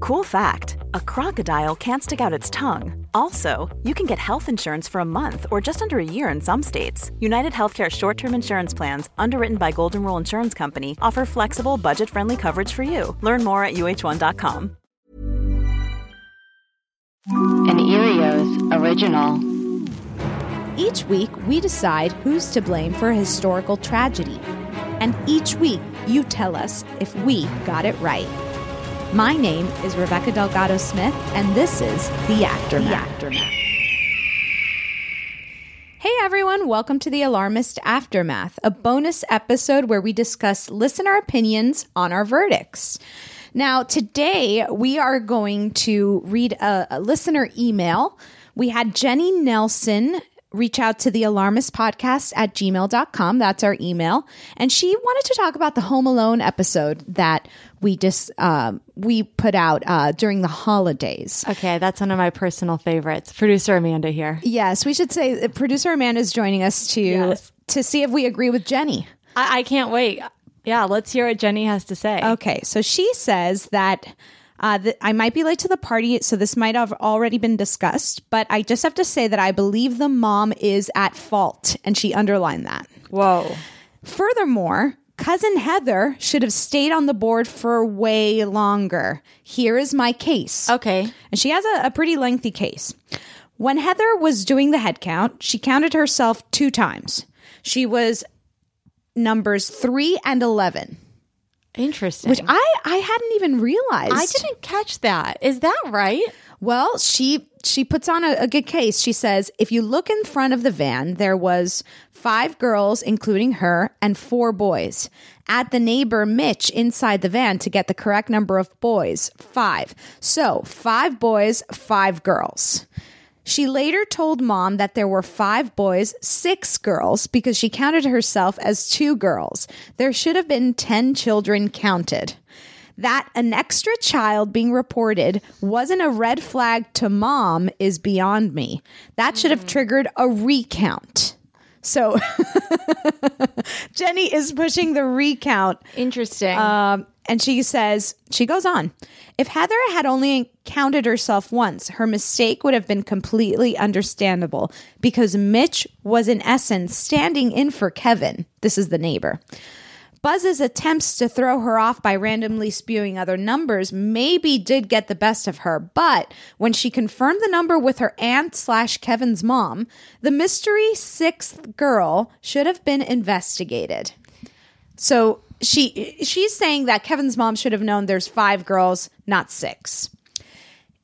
Cool fact a crocodile can't stick out its tongue. Also, you can get health insurance for a month or just under a year in some states. United Healthcare short term insurance plans, underwritten by Golden Rule Insurance Company, offer flexible, budget friendly coverage for you. Learn more at uh1.com. An Earios original. Each week, we decide who's to blame for a historical tragedy. And each week, you tell us if we got it right. My name is Rebecca Delgado Smith, and this is The Aftermath. The Aftermath. Hey everyone, welcome to the Alarmist Aftermath, a bonus episode where we discuss listener opinions on our verdicts. Now, today we are going to read a, a listener email. We had Jenny Nelson reach out to the alarmist podcast at gmail.com. That's our email. And she wanted to talk about the Home Alone episode that we just um, we put out uh, during the holidays. Okay, that's one of my personal favorites. Producer Amanda here. Yes, we should say producer Amanda is joining us to Yes. to see if we agree with Jenny. I, I can't wait. Yeah, let's hear what Jenny has to say. Okay, so she says that uh, that I might be late to the party, so this might have already been discussed, but I just have to say that I believe the mom is at fault, and she underlined that. Whoa. Furthermore, cousin Heather should have stayed on the board for way longer. Here is my case. Okay. And she has a, a pretty lengthy case. When Heather was doing the head count, she counted herself two times. She was numbers three and 11, Interesting. which I, I hadn't even realized. I didn't catch that. Is that right? Well, she she puts on a, a good case. She says, if you look in front of the van, there was five girls, including her, and four boys. Add the neighbor Mitch inside the van to get the correct number of boys. Five. So five boys, five girls. She later told mom that there were five boys, six girls, because she counted herself as two girls. There should have been 10 children counted. That an extra child being reported wasn't a red flag to mom is beyond me. That should have mm-hmm. triggered a recount. So Jenny is pushing the recount. Interesting. Um, and she says, she goes on, if Heather had only counted herself once, her mistake would have been completely understandable because Mitch was, in essence, standing in for Kevin. This is the neighbor. Buzz's attempts to throw her off by randomly spewing other numbers maybe did get the best of her, but when she confirmed the number with her aunt slash Kevin's mom, the mystery sixth girl should have been investigated. So she she's saying that Kevin's mom should have known there's five girls, not six.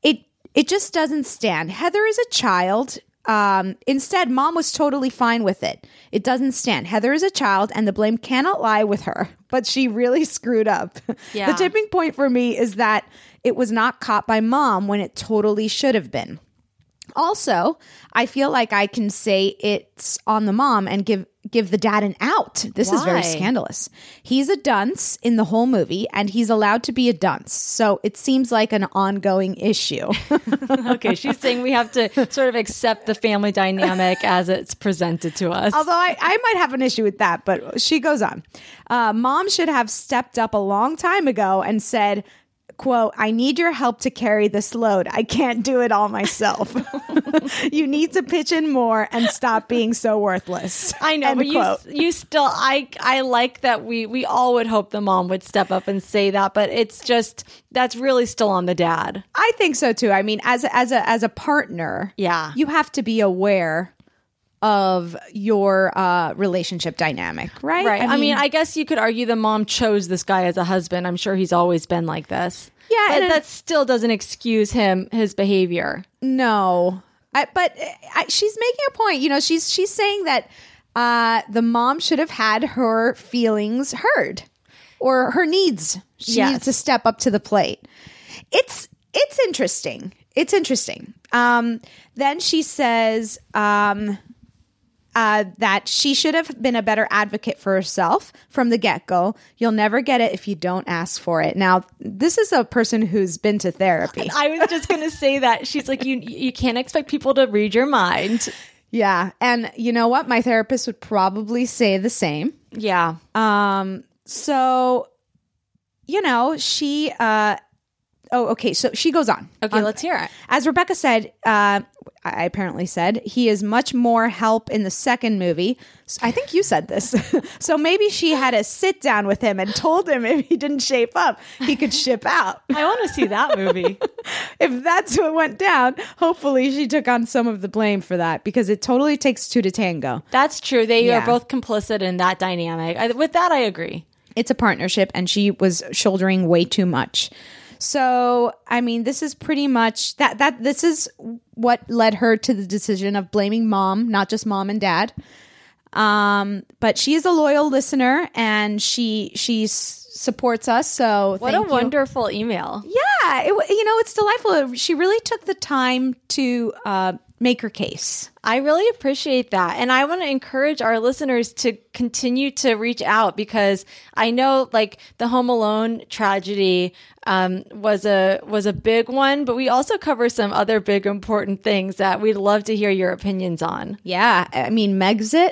It it just doesn't stand. Heather is a child. Um, instead, mom was totally fine with it. It doesn't stand. Heather is a child, and the blame cannot lie with her. But she really screwed up. Yeah. the tipping point for me is that it was not caught by mom when it totally should have been. Also, I feel like I can say it's on the mom and give give the dad an out. This is very scandalous. He's a dunce in the whole movie, and he's allowed to be a dunce. So it seems like an ongoing issue. okay, she's saying we have to sort of accept the family dynamic as it's presented to us. Although I, I might have an issue with that, but she goes on. Uh, Mom should have stepped up a long time ago and said, quote, I need your help to carry this load. I can't do it all myself. you need to pitch in more and stop being so worthless. I know, End but you, quote. you still, I, I like that we, we all would hope the mom would step up and say that, but it's just that's really still on the dad. I think so too. I mean, as a, as a as a partner, Yeah. you have to be aware of your uh, relationship dynamic, right? Right. I mean, I guess you could argue the mom chose this guy as a husband. I'm sure he's always been like this. Yeah, but and- that still doesn't excuse him his behavior. no, I, but I, she's making a point. You know, she's she's saying that uh, the mom should have had her feelings heard or her needs. She Yes. needs to step up to the plate. It's it's interesting. It's interesting. Um, then she says. Um, uh, that she should have been a better advocate for herself from the get go. You'll never get it if you don't ask for it. Now, this is a person who's been to therapy. I was just going to say that. She's like, you, you can't expect people to read your mind. Yeah. And you know what? My therapist would probably say the same. Yeah. Um, so, you know, she, uh, oh, okay. So she goes on. Okay, On- let's hear it. As Rebecca said, uh, I apparently said, he is much more help in the second movie. I think you said this. so maybe she had a sit down with him and told him if he didn't shape up, he could ship out. I want to see that movie. if that's what went down, hopefully she took on some of the blame for that because it totally takes two to tango. That's true. They Yeah. are both complicit in that dynamic. I, with that, I agree. it's a partnership and she was shouldering way too much so i mean this is pretty much that that this is what led her to the decision of blaming mom not just mom and dad um but she is a loyal listener and she she supports us so What a you. wonderful email. yeah it, you know it's delightful she really took the time to uh make her case I really appreciate that. And I want to encourage our listeners to continue to reach out because I know like the Home Alone tragedy um, was a was a big one, but we also cover some other big important things that we'd love to hear your opinions on. yeah i mean megxit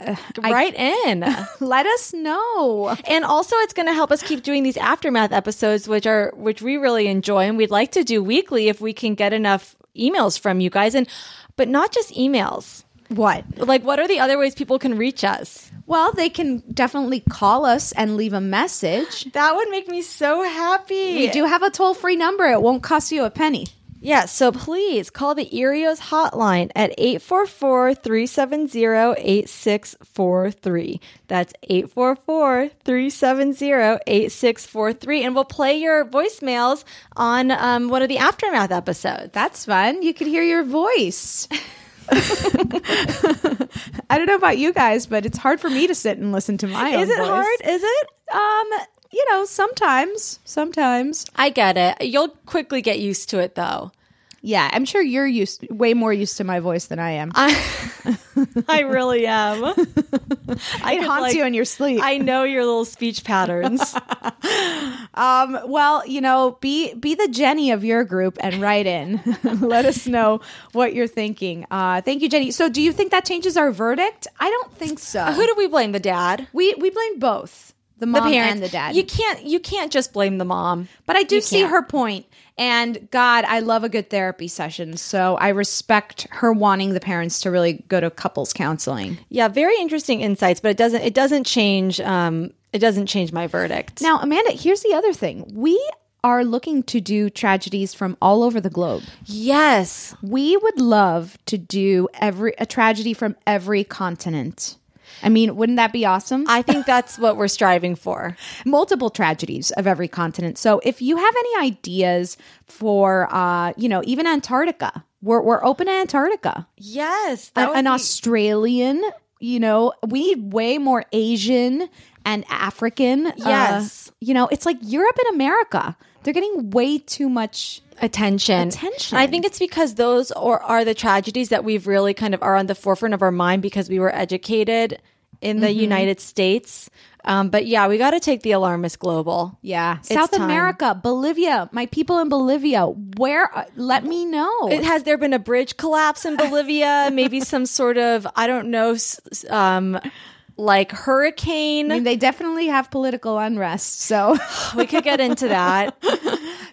uh, I- Right in. let us know And also it's going to help us keep doing these aftermath episodes which are which we really enjoy and we'd like to do weekly if we can get enough emails from you guys and but not just emails. what Like what are the other ways people can reach us? Well, they can definitely call us and leave a message. That would make me so happy. We do have a toll free number. It won't cost you a penny. Yeah, so please call the Earios hotline at 844-370-8643. That's 844-370-8643 and we'll play your voicemails on um, one of the aftermath episodes. That's fun. You could hear your voice. I don't know about you guys, but it's hard for me to sit and listen to my own Is it voice. hard? Is it? Um, you know, sometimes, sometimes. I get it. You'll quickly get used to it though. Yeah, I'm sure you're used, way more used to my voice than I am. I really am. I it haunts like- you in your sleep. I know your little speech patterns. Um, well, you know, be be the Jenny of your group and write in. Let us know what you're thinking. Uh, thank you, Jenny. So, do you think that changes our verdict? I don't think so. Who do we blame? The dad? we we blame both the The mom parents and the dad. You can't you can't just blame the mom. but I do you see can't. her point. And God, I love a good therapy session. So I respect her wanting the parents to really go to couples counseling. Yeah, very interesting insights, but it doesn't it doesn't change um it doesn't change my verdict. Now, Amanda, here's the other thing. We are looking to do tragedies from all over the globe. yes. We would love to do every a tragedy from every continent. I mean, wouldn't that be awesome? I think that's what we're striving for. Multiple tragedies of every continent. So if you have any ideas for uh, you know, even Antarctica, we're we're open to Antarctica. Yes. A- an be- Australian, you know, we need way more Asian and African. uh, Yes. you know, it's like Europe and America. They're getting way too much attention. Attention. I think it's because those are, are the tragedies that we've really kind of are on the forefront of our mind because we were educated in the United States. Um, but yeah, we got to take the alarmist global. Yeah, It's South time. America, Bolivia, my people in Bolivia. Where? Uh, let me know. It, has there been a bridge collapse in Bolivia? Maybe some sort of I don't know, um, like hurricane. I mean, they definitely have political unrest. So we could get into that.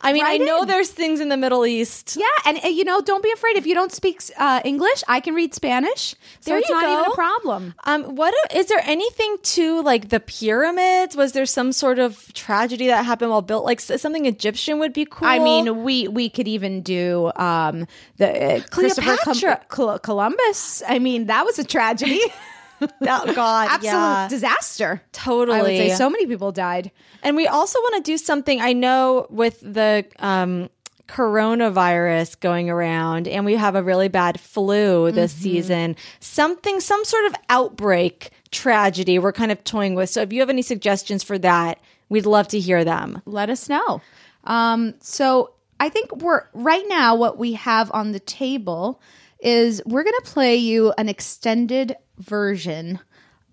I mean, I know in. there's things in the Middle East. yeah, and uh, you know, don't be afraid if you don't speak uh, English. I can read Spanish, so There it's not even a problem. Um, what is there anything to like the pyramids? Was there some sort of tragedy that happened while built? Like something Egyptian would be cool. I mean, we we could even do um, the uh, Cleopatra. Col- Columbus. I mean, that was a tragedy, oh God, absolute yeah, disaster. totally. I would say so many people died. And we also want to do something. I know with the um, coronavirus going around, and we have a really bad flu this season. Something, some sort of outbreak tragedy. We're kind of toying with. So if you have any suggestions for that, we'd love to hear them. let us know. Um, so I think we're right now what we have on the table is we're going to play you an extended version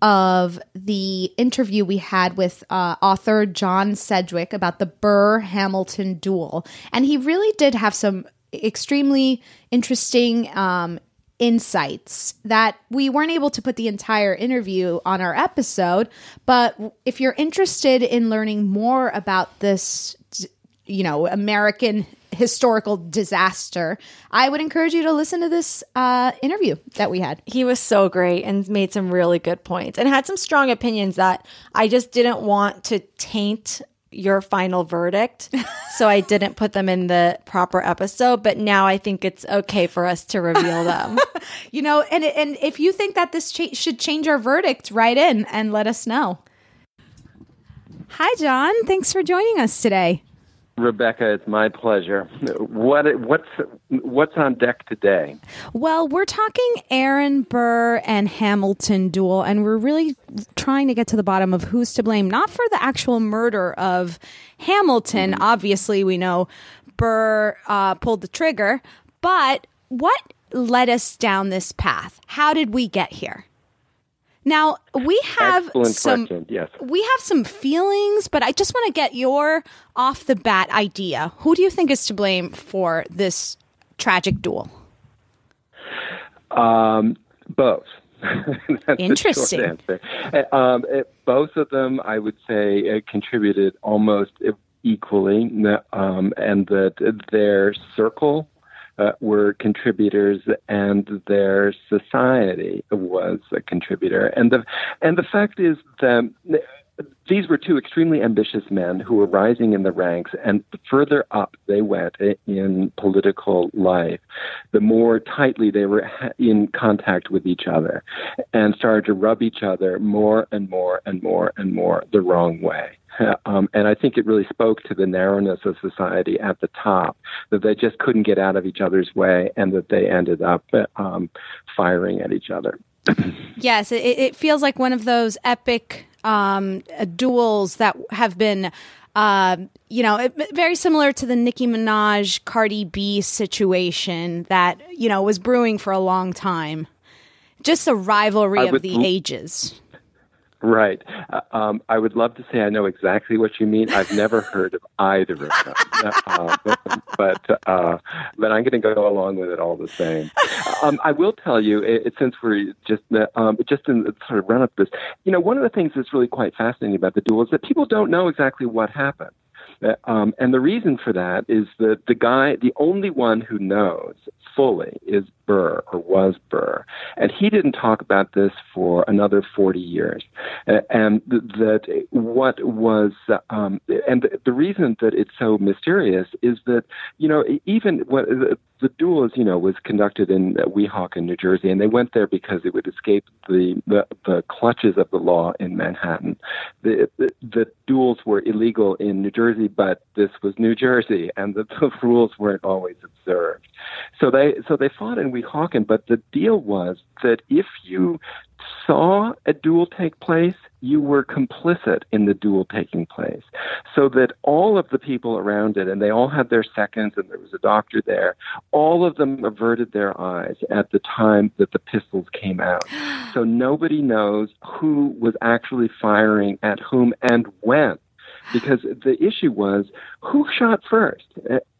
of the interview we had with uh, author John Sedgwick about the Burr Hamilton duel. And he really did have some extremely interesting um, insights that we weren't able to put the entire interview on our episode. But if you're interested in learning more about this, you know, American historical disaster, I would encourage you to listen to this uh, interview that we had. He was so great and made some really good points and had some strong opinions that I just didn't want to taint your final verdict. so I didn't put them in the proper episode, but now I think it's okay for us to reveal them. You know, and and if you think that this cha- should change our verdict, write in and let us know. Hi, John. Thanks for joining us today. Rebecca, it's my pleasure. What what's what's on deck today? Well, we're talking Aaron Burr and Hamilton duel, and we're really trying to get to the bottom of who's to blame, not for the actual murder of Hamilton. Obviously, we know Burr uh, pulled the trigger, but what led us down this path? How did we get here? Now we have Excellent some question. Yes. we have some feelings, but I just want to get your off the bat idea. Who do you think is to blame for this tragic duel? Um, both. Interesting. Uh, Um, it- both of them, I would say, uh, contributed almost equally, um, and that their circle uh, were contributors, and their society was a contributor. And the and the fact is that these were two extremely ambitious men who were rising in the ranks, and the further up they went in political life, the more tightly they were in contact with each other and started to rub each other more and more and more and more the wrong way. Um, and I think it really spoke to the narrowness of society at the top, that they just couldn't get out of each other's way and that they ended up um, firing at each other. Yes, it, it feels like one of those epic um, duels that have been, uh, you know, it, very similar to the Nicki Minaj Cardi B situation that you know was brewing for a long time. Just a rivalry of the l- ages. Right. Uh, um, I would love to say I know exactly what you mean. I've never heard of either of them, uh, but but, uh, but I'm going to go along with it all the same. Um, I will tell you, it, since we're just uh, um, just in the sort of run up this, you know, one of the things that's really quite fascinating about the duel is that people don't know exactly what happened. Uh, um, and the reason for that is that the guy, the only one who knows fully is Burr or was Burr. And he didn't talk about this for another 40 years. And that what was, um, and the, reason that it's so mysterious is that, you know, even what the, duel is, you know, was conducted in Weehawken, New Jersey, and they went there because it would escape the, the, the clutches of the law in Manhattan. The, the, the duels were illegal in New Jersey, but this was New Jersey, and the, the rules weren't always observed. So they so they fought in Weehawken, but the deal was that if you saw a duel take place, you were complicit in the duel taking place. So that all of the people around it, and they all had their seconds, and there was a doctor there, all of them averted their eyes at the time that the pistols came out. So nobody knows who was actually firing at whom and when because the issue was who shot first,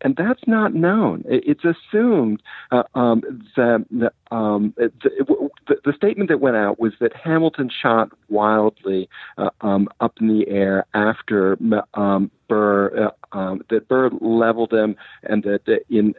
and that's not known. It's assumed uh, um, that the, um, the, the, statement that went out was that Hamilton shot wildly uh, um, up in the air after um, Burr uh, um, that Burr leveled him, and that in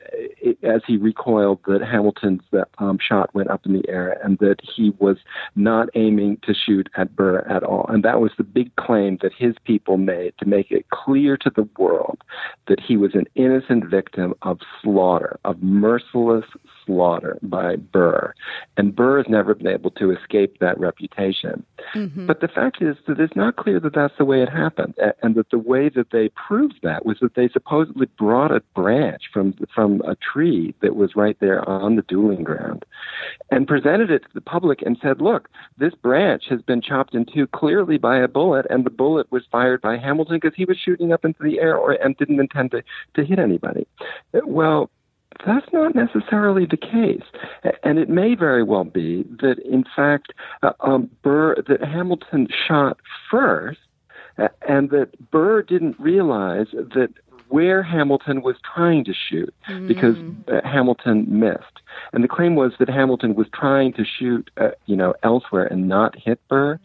as he recoiled, that Hamilton's um, shot went up in the air, and that he was not aiming to shoot at Burr at all. And that was the big claim that his people made to make it clear to the world that he was an innocent victim of slaughter, of merciless slaughter by Burr. And Burr has never been able to escape that reputation. Mm-hmm. But the fact is that it's not clear that that's the way it happened, and that the way that they proved that was that they supposedly brought a branch from from a tree that was right there on the dueling ground, and presented it to the public and said, "Look, this branch has been chopped in two clearly by a bullet, and the bullet was fired by Hamilton because he was shooting up into the air or and didn't intend to to hit anybody." Well that's not necessarily the case, and it may very well be that, in fact, uh, um, Burr that Hamilton shot first, and that Burr didn't realize that where Hamilton was trying to shoot mm. because uh, Hamilton missed. And the claim was that Hamilton was trying to shoot, uh, you know, elsewhere and not hit Burr,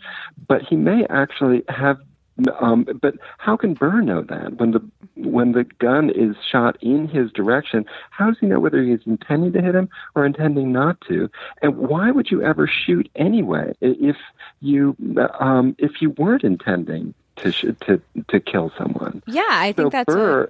but he may actually have um, but how can Burr know that when the when the gun is shot in his direction? How does he know whether he's intending to hit him or intending not to? And why would you ever shoot anyway if you um, if you weren't intending to sh- to to kill someone? Yeah, I think that's Burr. A-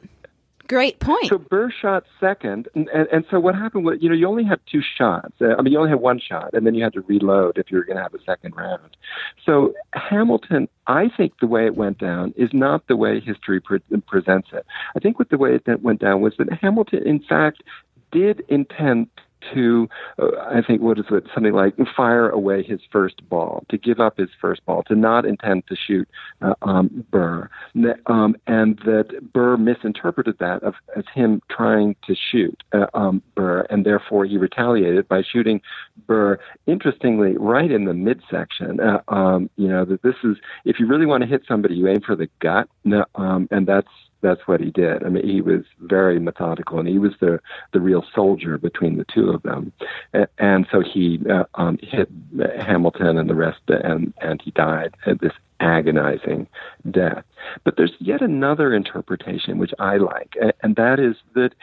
Great point. So Burr shot second, and, and, and, so what happened was, you know, you only have two shots. Uh, I mean, you only have one shot, and then you had to reload if you were going to have a second round. So Hamilton, I think the way it went down is not the way history pre- presents it. I think what the way it went down was that Hamilton, in fact, did intend to, uh, I think, what is it, something like fire away his first ball, to give up his first ball, to not intend to shoot uh, um, Burr, um, and that Burr misinterpreted that of, as him trying to shoot uh, um, Burr, and therefore he retaliated by shooting Burr. Interestingly, right in the midsection, uh, um, you know that this is if you really want to hit somebody, you aim for the gut, um, and that's that's what he did. I mean, he was very methodical, and he was the the real soldier between the two of them. And, and so he uh, um, hit Hamilton and the rest, and and he died at this agonizing death. But there's yet another interpretation which I like, and that is that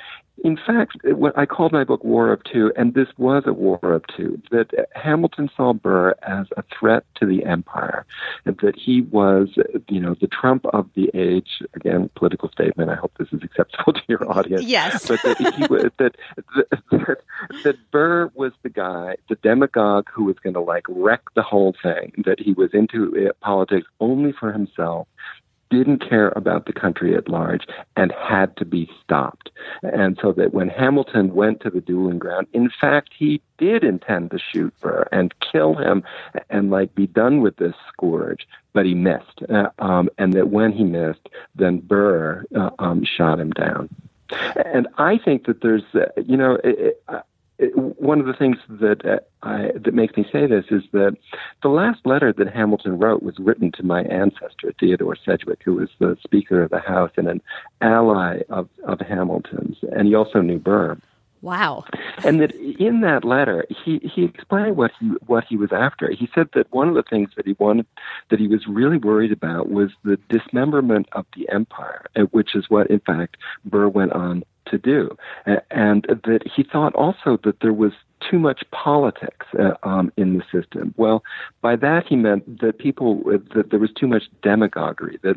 in fact, what I called my book War of Two, and this was a War of Two, that Hamilton saw Burr as a threat to the empire, and that he was, you know, the Trump of the age. Again, political statement. I hope this is acceptable to your audience. Yes. But that, he, that, that, that, that Burr was the guy, the demagogue who was going to like wreck the whole thing, that he was into uh, politics only for himself, didn't care about the country at large and had to be stopped. And so that when Hamilton went to the dueling ground, in fact, he did intend to shoot Burr and kill him and like be done with this scourge, but he missed. Uh, um, and that when he missed, then Burr uh, um, shot him down. And I think that there's, uh, you know, it, it, one of the things that uh, I, that makes me say this is that the last letter that Hamilton wrote was written to my ancestor Theodore Sedgwick, who was the Speaker of the House and an ally of, of Hamilton's, and he also knew Burr. Wow. And that in that letter, he, he explained what he what he was after. He said that one of the things that he wanted, that he was really worried about, was the dismemberment of the empire, uh, which is what, in fact, Burr went on to do, and that he thought also that there was too much politics uh, um, in the system. Well, by that he meant that people that there was too much demagoguery. That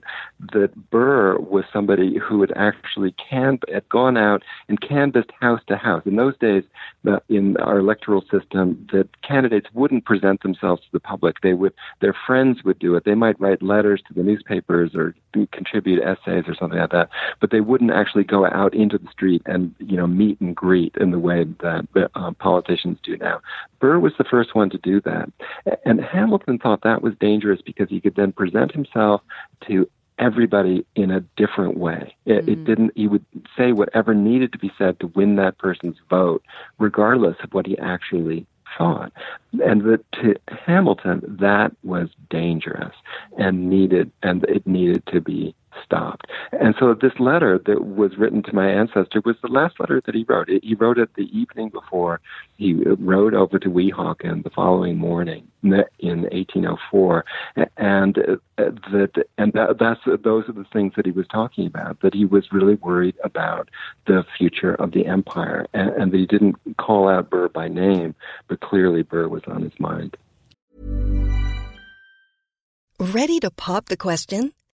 that Burr was somebody who had actually can had gone out and canvassed house to house. In those days, uh, in our electoral system, that candidates wouldn't present themselves to the public. They would their friends would do it. They might write letters to the newspapers or contribute essays or something like that, but they wouldn't actually go out into the street and you know meet and greet in the way that uh, politicians politicians do now. Burr was the first one to do that. And Hamilton thought that was dangerous because he could then present himself to everybody in a different way. It, mm-hmm. it, didn't. He would say whatever needed to be said to win that person's vote, regardless of what he actually thought. And that to Hamilton, that was dangerous and needed, and it needed to be stopped. And so this letter that was written to my ancestor was the last letter that he wrote. He wrote it the evening before he rode over to Weehawken the following morning in 1804, and uh, that and that, that's those are the things that he was talking about. That he was really worried about the future of the empire, and, and that he didn't call out Burr by name, but clearly Burr was on his mind. Ready to pop the question?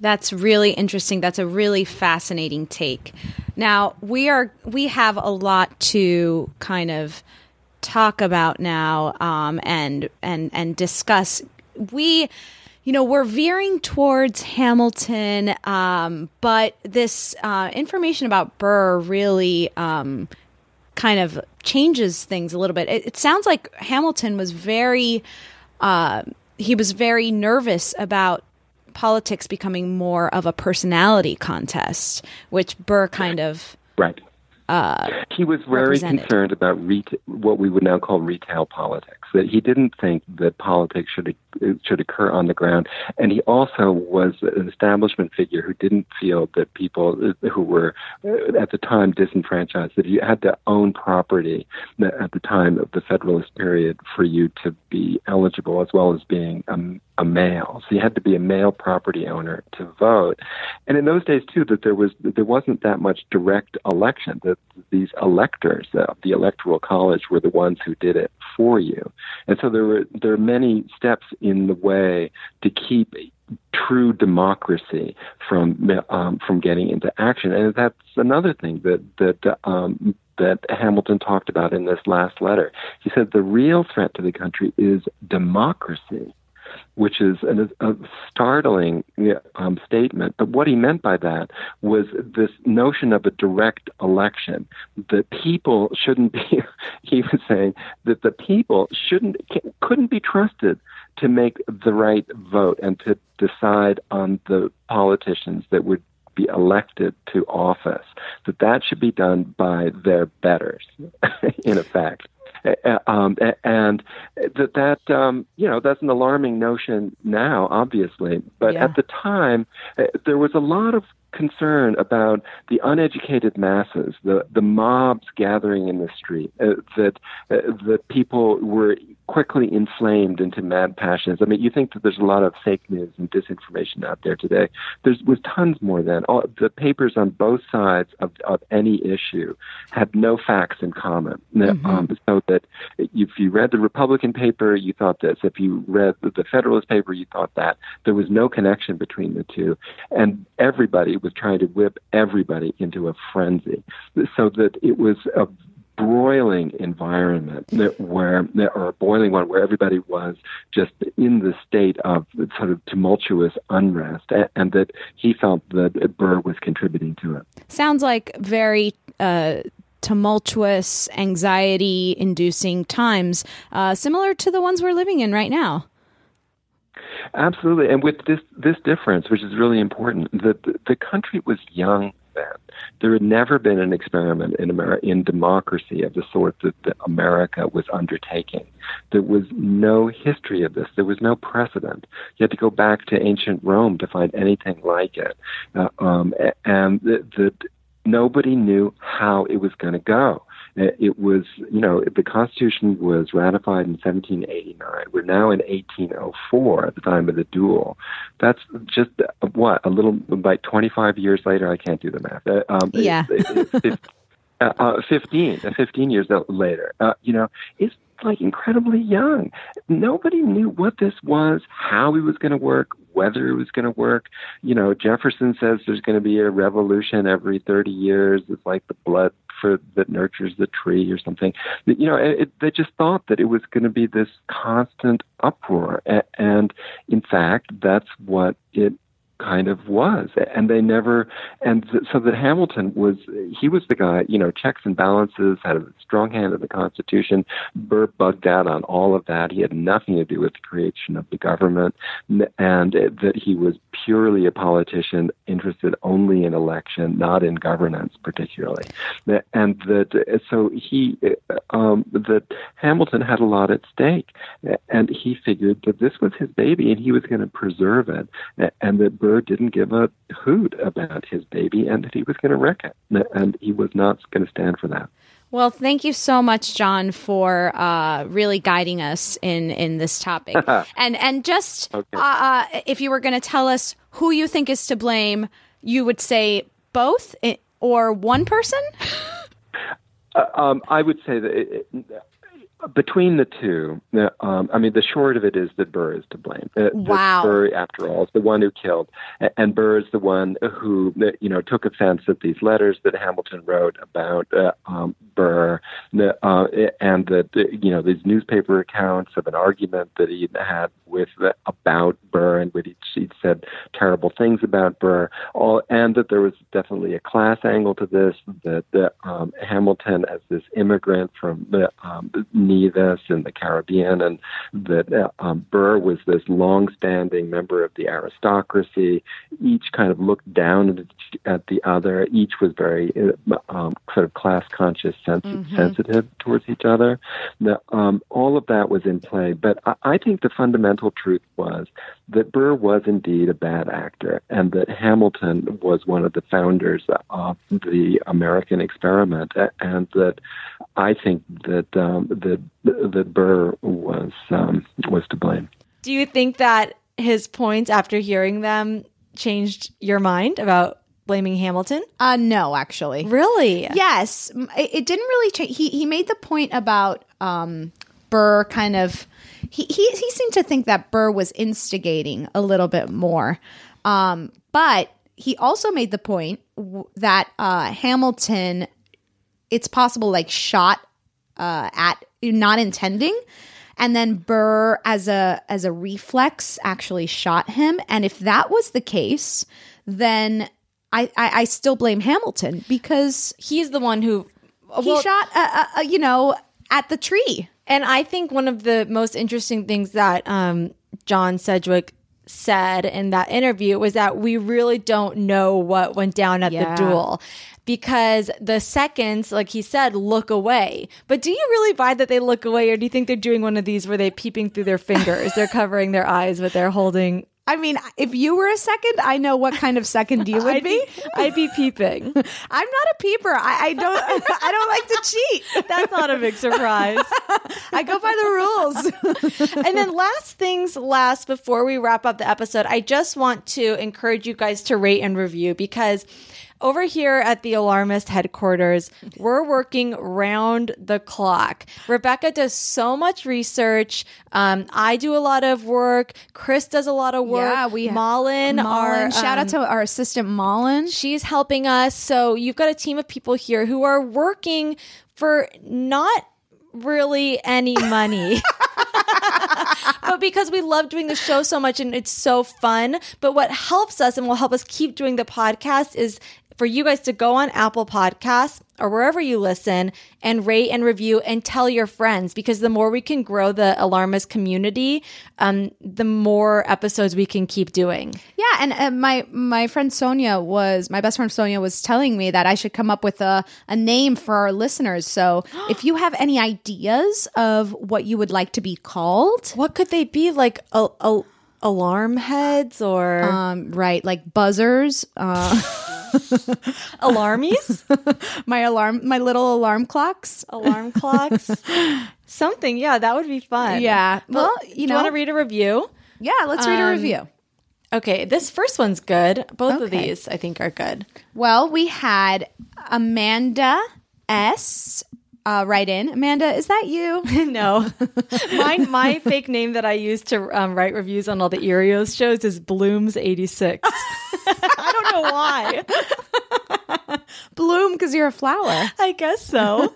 That's really interesting. That's a really fascinating take. Now, we are we have a lot to kind of talk about now um, and and and discuss. We you know, we're veering towards Hamilton, um, but this uh, information about Burr really um, kind of changes things a little bit. It, it sounds like Hamilton was very, uh, he was very nervous about politics becoming more of a personality contest, which Burr kind of right. Uh, he was very concerned about reta- what we would now call retail politics. That he didn't think that politics should should occur on the ground, and he also was an establishment figure who didn't feel that people who were uh, at the time disenfranchised that you had to own property at the time of the Federalist period for you to be eligible, as well as being a, a male. So you had to be a male property owner to vote, and in those days too, that there was there wasn't that much direct election. That these electors of the electoral college were the ones who did it for you, and so there were there are many steps in the way to keep true democracy from um, from getting into action, and that's another thing that that um, that Hamilton talked about in this last letter. He said the real threat to the country is democracy which is an, a startling um, statement. But what he meant by that was this notion of a direct election. The people shouldn't be, he was saying, that the people shouldn't, couldn't be trusted to make the right vote and to decide on the politicians that would be elected to office, that that should be done by their betters, in effect. Um, and that that um, you know that's an alarming notion now, obviously. But yeah. at the time, uh, there was a lot of concern about the uneducated masses, the the mobs gathering in the street, uh, that uh, that people were quickly inflamed into mad passions. I mean, you think that there's a lot of fake news and disinformation out there today. There was tons more then. All, the papers on both sides of, of any issue had no facts in common. Mm-hmm. Um, so that if you read the Republican paper, you thought this. If you read the Federalist paper, you thought that. There was no connection between the two. And everybody was trying to whip everybody into a frenzy. So that it was a broiling environment that where or a boiling one where everybody was just in the state of sort of tumultuous unrest and that he felt that Burr was contributing to it. Sounds like very uh, tumultuous, anxiety inducing times, uh, similar to the ones we're living in right now. Absolutely, and with this this difference, which is really important, that the, the country was young There had never been an experiment in America in democracy of the sort that, that America was undertaking. There was no history of this. There was no precedent. You had to go back to ancient Rome to find anything like it, uh, um, and that nobody knew how it was going to go. It was, you know, the Constitution was ratified in 1789. We're now in 1804 at the time of the duel. That's just uh, what a little like 25 years later. I can't do the math. Uh, um, yeah. It, it, it, uh, uh, 15, 15 years later. Uh, you know, it's like incredibly young. Nobody knew what this was, how it was going to work, whether it was going to work. You know, Jefferson says there's going to be a revolution every 30 years. It's like the blood for that nurtures the tree or something. You know, it, they just thought that it was going to be this constant uproar, and in fact, that's what it kind of was. And they never and so that hamilton was he was the guy you know checks and balances had a strong hand in the constitution burr bugged out on all of that. He had nothing to do with the creation of the government. And that he was purely a politician interested only in election not in governance particularly. And that so he um that hamilton had a lot at stake. And he figured that this was his baby and he was going to preserve it. And that Burr didn't give a hoot about his baby and that he was going to wreck it. And he was not going to stand for that. Well, thank you so much, John, for uh, really guiding us in in this topic. and and just okay. uh, uh, if you were going to tell us who you think is to blame, you would say both or one person. Uh, um, I would say that it, between the two, um, I mean, the short of it is that Burr is to blame. Uh, wow. Burr, after all, is the one who killed, and Burr is the one who, you know, took offense at these letters that Hamilton wrote about uh, um, Burr, uh, and that you know these newspaper accounts of an argument that he had with uh, about Burr, and which he said terrible things about Burr, all, and that there was definitely a class angle to this. That, that um, Hamilton, as this immigrant from the um, Nevis in the Caribbean, and that uh, um, Burr was this long-standing member of the aristocracy. Each kind of looked down at, at the other. Each was very uh, um, sort of class-conscious, sens- mm-hmm. sensitive towards each other. Now, um, all of that was in play, but I, I think the fundamental truth was that Burr was indeed a bad actor, and that Hamilton was one of the founders of the American experiment, and that I think that um, that that Burr was um, was to blame. Do you think that his points after hearing them changed your mind about blaming Hamilton? Uh no, actually. Really? Yes, it, it didn't really change. He he made the point about um, Burr kind of he, he he seemed to think that Burr was instigating a little bit more. Um, but he also made the point w- that uh, Hamilton, it's possible, like shot uh, at not intending, and then Burr, as a as a reflex, actually shot him. And if that was the case, then I I, I still blame Hamilton because he's the one who he well, shot, uh, uh, you know, at the tree. And I think one of the most interesting things that um, John Sedgwick said in that interview was that we really don't know what went down at yeah. the duel because the seconds, like he said, look away. But do you really buy that they look away, or do you think they're doing one of these where they're peeping through their fingers? they're covering their eyes, but they're holding I mean, if you were a second, I know what kind of second you would I'd be. I'd be peeping. I'm not a peeper. I, I don't. I don't like to cheat. That's not a big surprise. I go by the rules. and then last things last before we wrap up the episode, I just want to encourage you guys to rate and review because over here at the alarmist headquarters we're working round the clock rebecca does so much research um, i do a lot of work chris does a lot of work Yeah, we Malin, Malin, our shout out um, to our assistant Malin. She's helping us. So you've got a team of people here who are working for not really any money. but because we love doing the show so much and it's so fun. But what helps us and will help us keep doing the podcast is for you guys to go on Apple Podcasts or wherever you listen and rate and review and tell your friends because the more we can grow the alarmist community, um, the more episodes we can keep doing. Yeah, and uh, my my friend Sonia was my best friend Sonia was telling me that I should come up with a a name for our listeners. So if you have any ideas of what you would like to be called, what could they be? Like a, a alarm heads or um, right, like buzzers. Uh, Alarmies? my alarm, my little alarm clocks. Alarm clocks. Something, yeah, that would be fun. Yeah. Well, you you know- want to read a review? Yeah, let's read a Um, review. Okay, this first one's good. Both of these I think are good. Well, we had Amanda S. Uh, write in. Amanda, is that you? no. Mine, my fake name that I use to um, write reviews on all the Earios shows is Blooms86. I don't know why. Bloom because you're a flower. I guess so.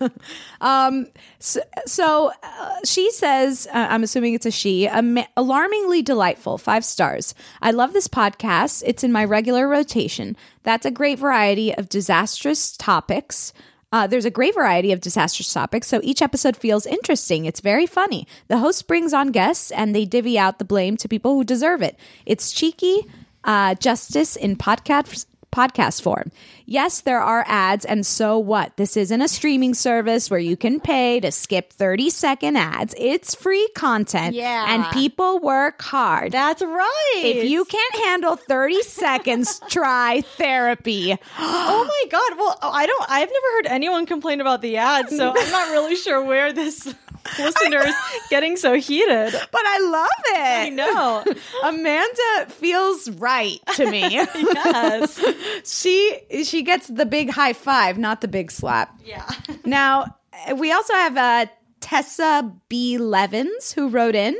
um, so, so uh, she says, uh, I'm assuming it's a she, am- alarmingly delightful, five stars. I love this podcast. It's in my regular rotation. That's a great variety of disastrous topics. Uh, there's a great variety of disastrous topics, so each episode feels interesting. It's very funny. The host brings on guests and they divvy out the blame to people who deserve it. It's cheeky uh, justice in podcast podcast form. Yes, there are ads, and so what? This isn't a streaming service where you can pay to skip 30 second ads. It's free content. Yeah. And people work hard. That's right. If you can't handle 30 seconds, try therapy. oh my god! Well, oh, I don't. I've never heard anyone complain about the ads, so I'm not really sure where this listener is getting so heated. But I love it. I know. Amanda feels right to me. yes. she she gets the big high five, not the big slap. Yeah. Now we also have uh, Tessa B. Levins who wrote in.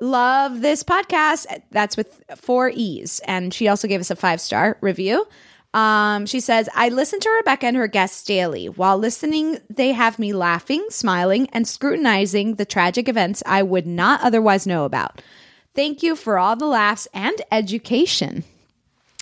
Love this podcast. That's with four E's, and she also gave us a five star review. Um, she says, I listen to Rebecca and her guests daily. While listening, they have me laughing, smiling, and scrutinizing the tragic events I would not otherwise know about. Thank you for all the laughs and education.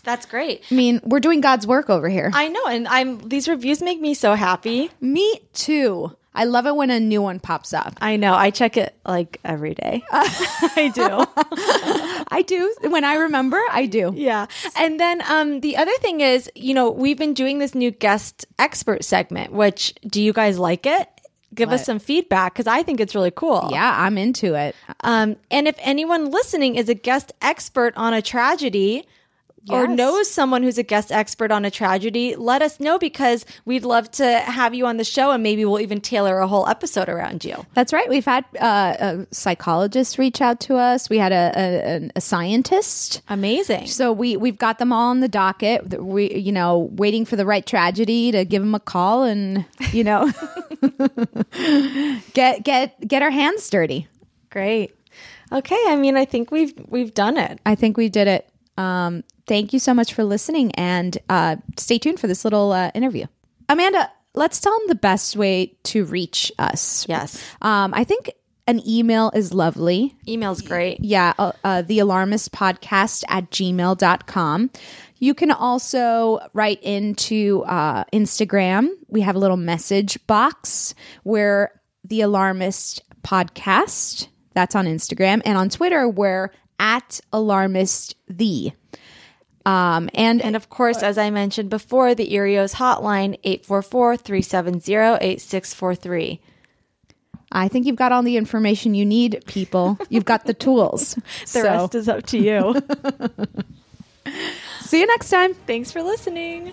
That's great. I mean, we're doing God's work over here. I know, and I'm these reviews make me so happy. Me too. I love it when a new one pops up. I know. I check it like every day. I do. I do. When I remember, I do. Yeah. And then um, the other thing is, you know, we've been doing this new guest expert segment, which do you guys like it? Give us some feedback because I think it's really cool. Yeah, I'm into it. Um, and if anyone listening is a guest expert on a tragedy, or knows someone who's a guest expert on a tragedy, let us know because we'd love to have you on the show and maybe we'll even tailor a whole episode around you. That's right. We've had uh, a psychologist reach out to us. We had a, a, a scientist. Amazing. So we we've got them all on the docket. We you know waiting for the right tragedy to give them a call and you know get get get our hands dirty. Great. Okay, I mean, I think we've we've done it. I think we did it. Um, thank you so much for listening, and uh, stay tuned for this little uh, interview. Amanda, let's tell them the best way to reach us. Yes. Um, I think an email is lovely. Email's great. Yeah, uh, uh, the alarmist podcast at gmail.com. You can also write into uh, Instagram. We have a little message box where the alarmist podcast, that's on Instagram, and on Twitter, we're at alarmist the. Um, and And of course, as I mentioned before, the Earios hotline 844-370-8643. I think you've got all the information you need, people. You've got the tools. The rest is up to you. See you next time. Thanks for listening.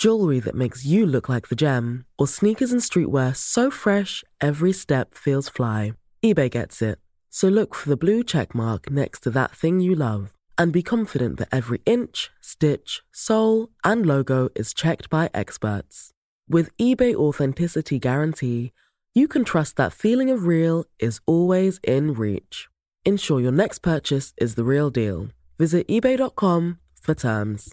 jewelry that makes you look like the gem, or sneakers and streetwear so fresh every step feels fly. eBay gets it. So look for the blue check mark next to that thing you love and be confident that every inch, stitch, sole, and logo is checked by experts. With eBay Authenticity Guarantee, you can trust that feeling of real is always in reach. Ensure your next purchase is the real deal. Visit eBay.com for terms.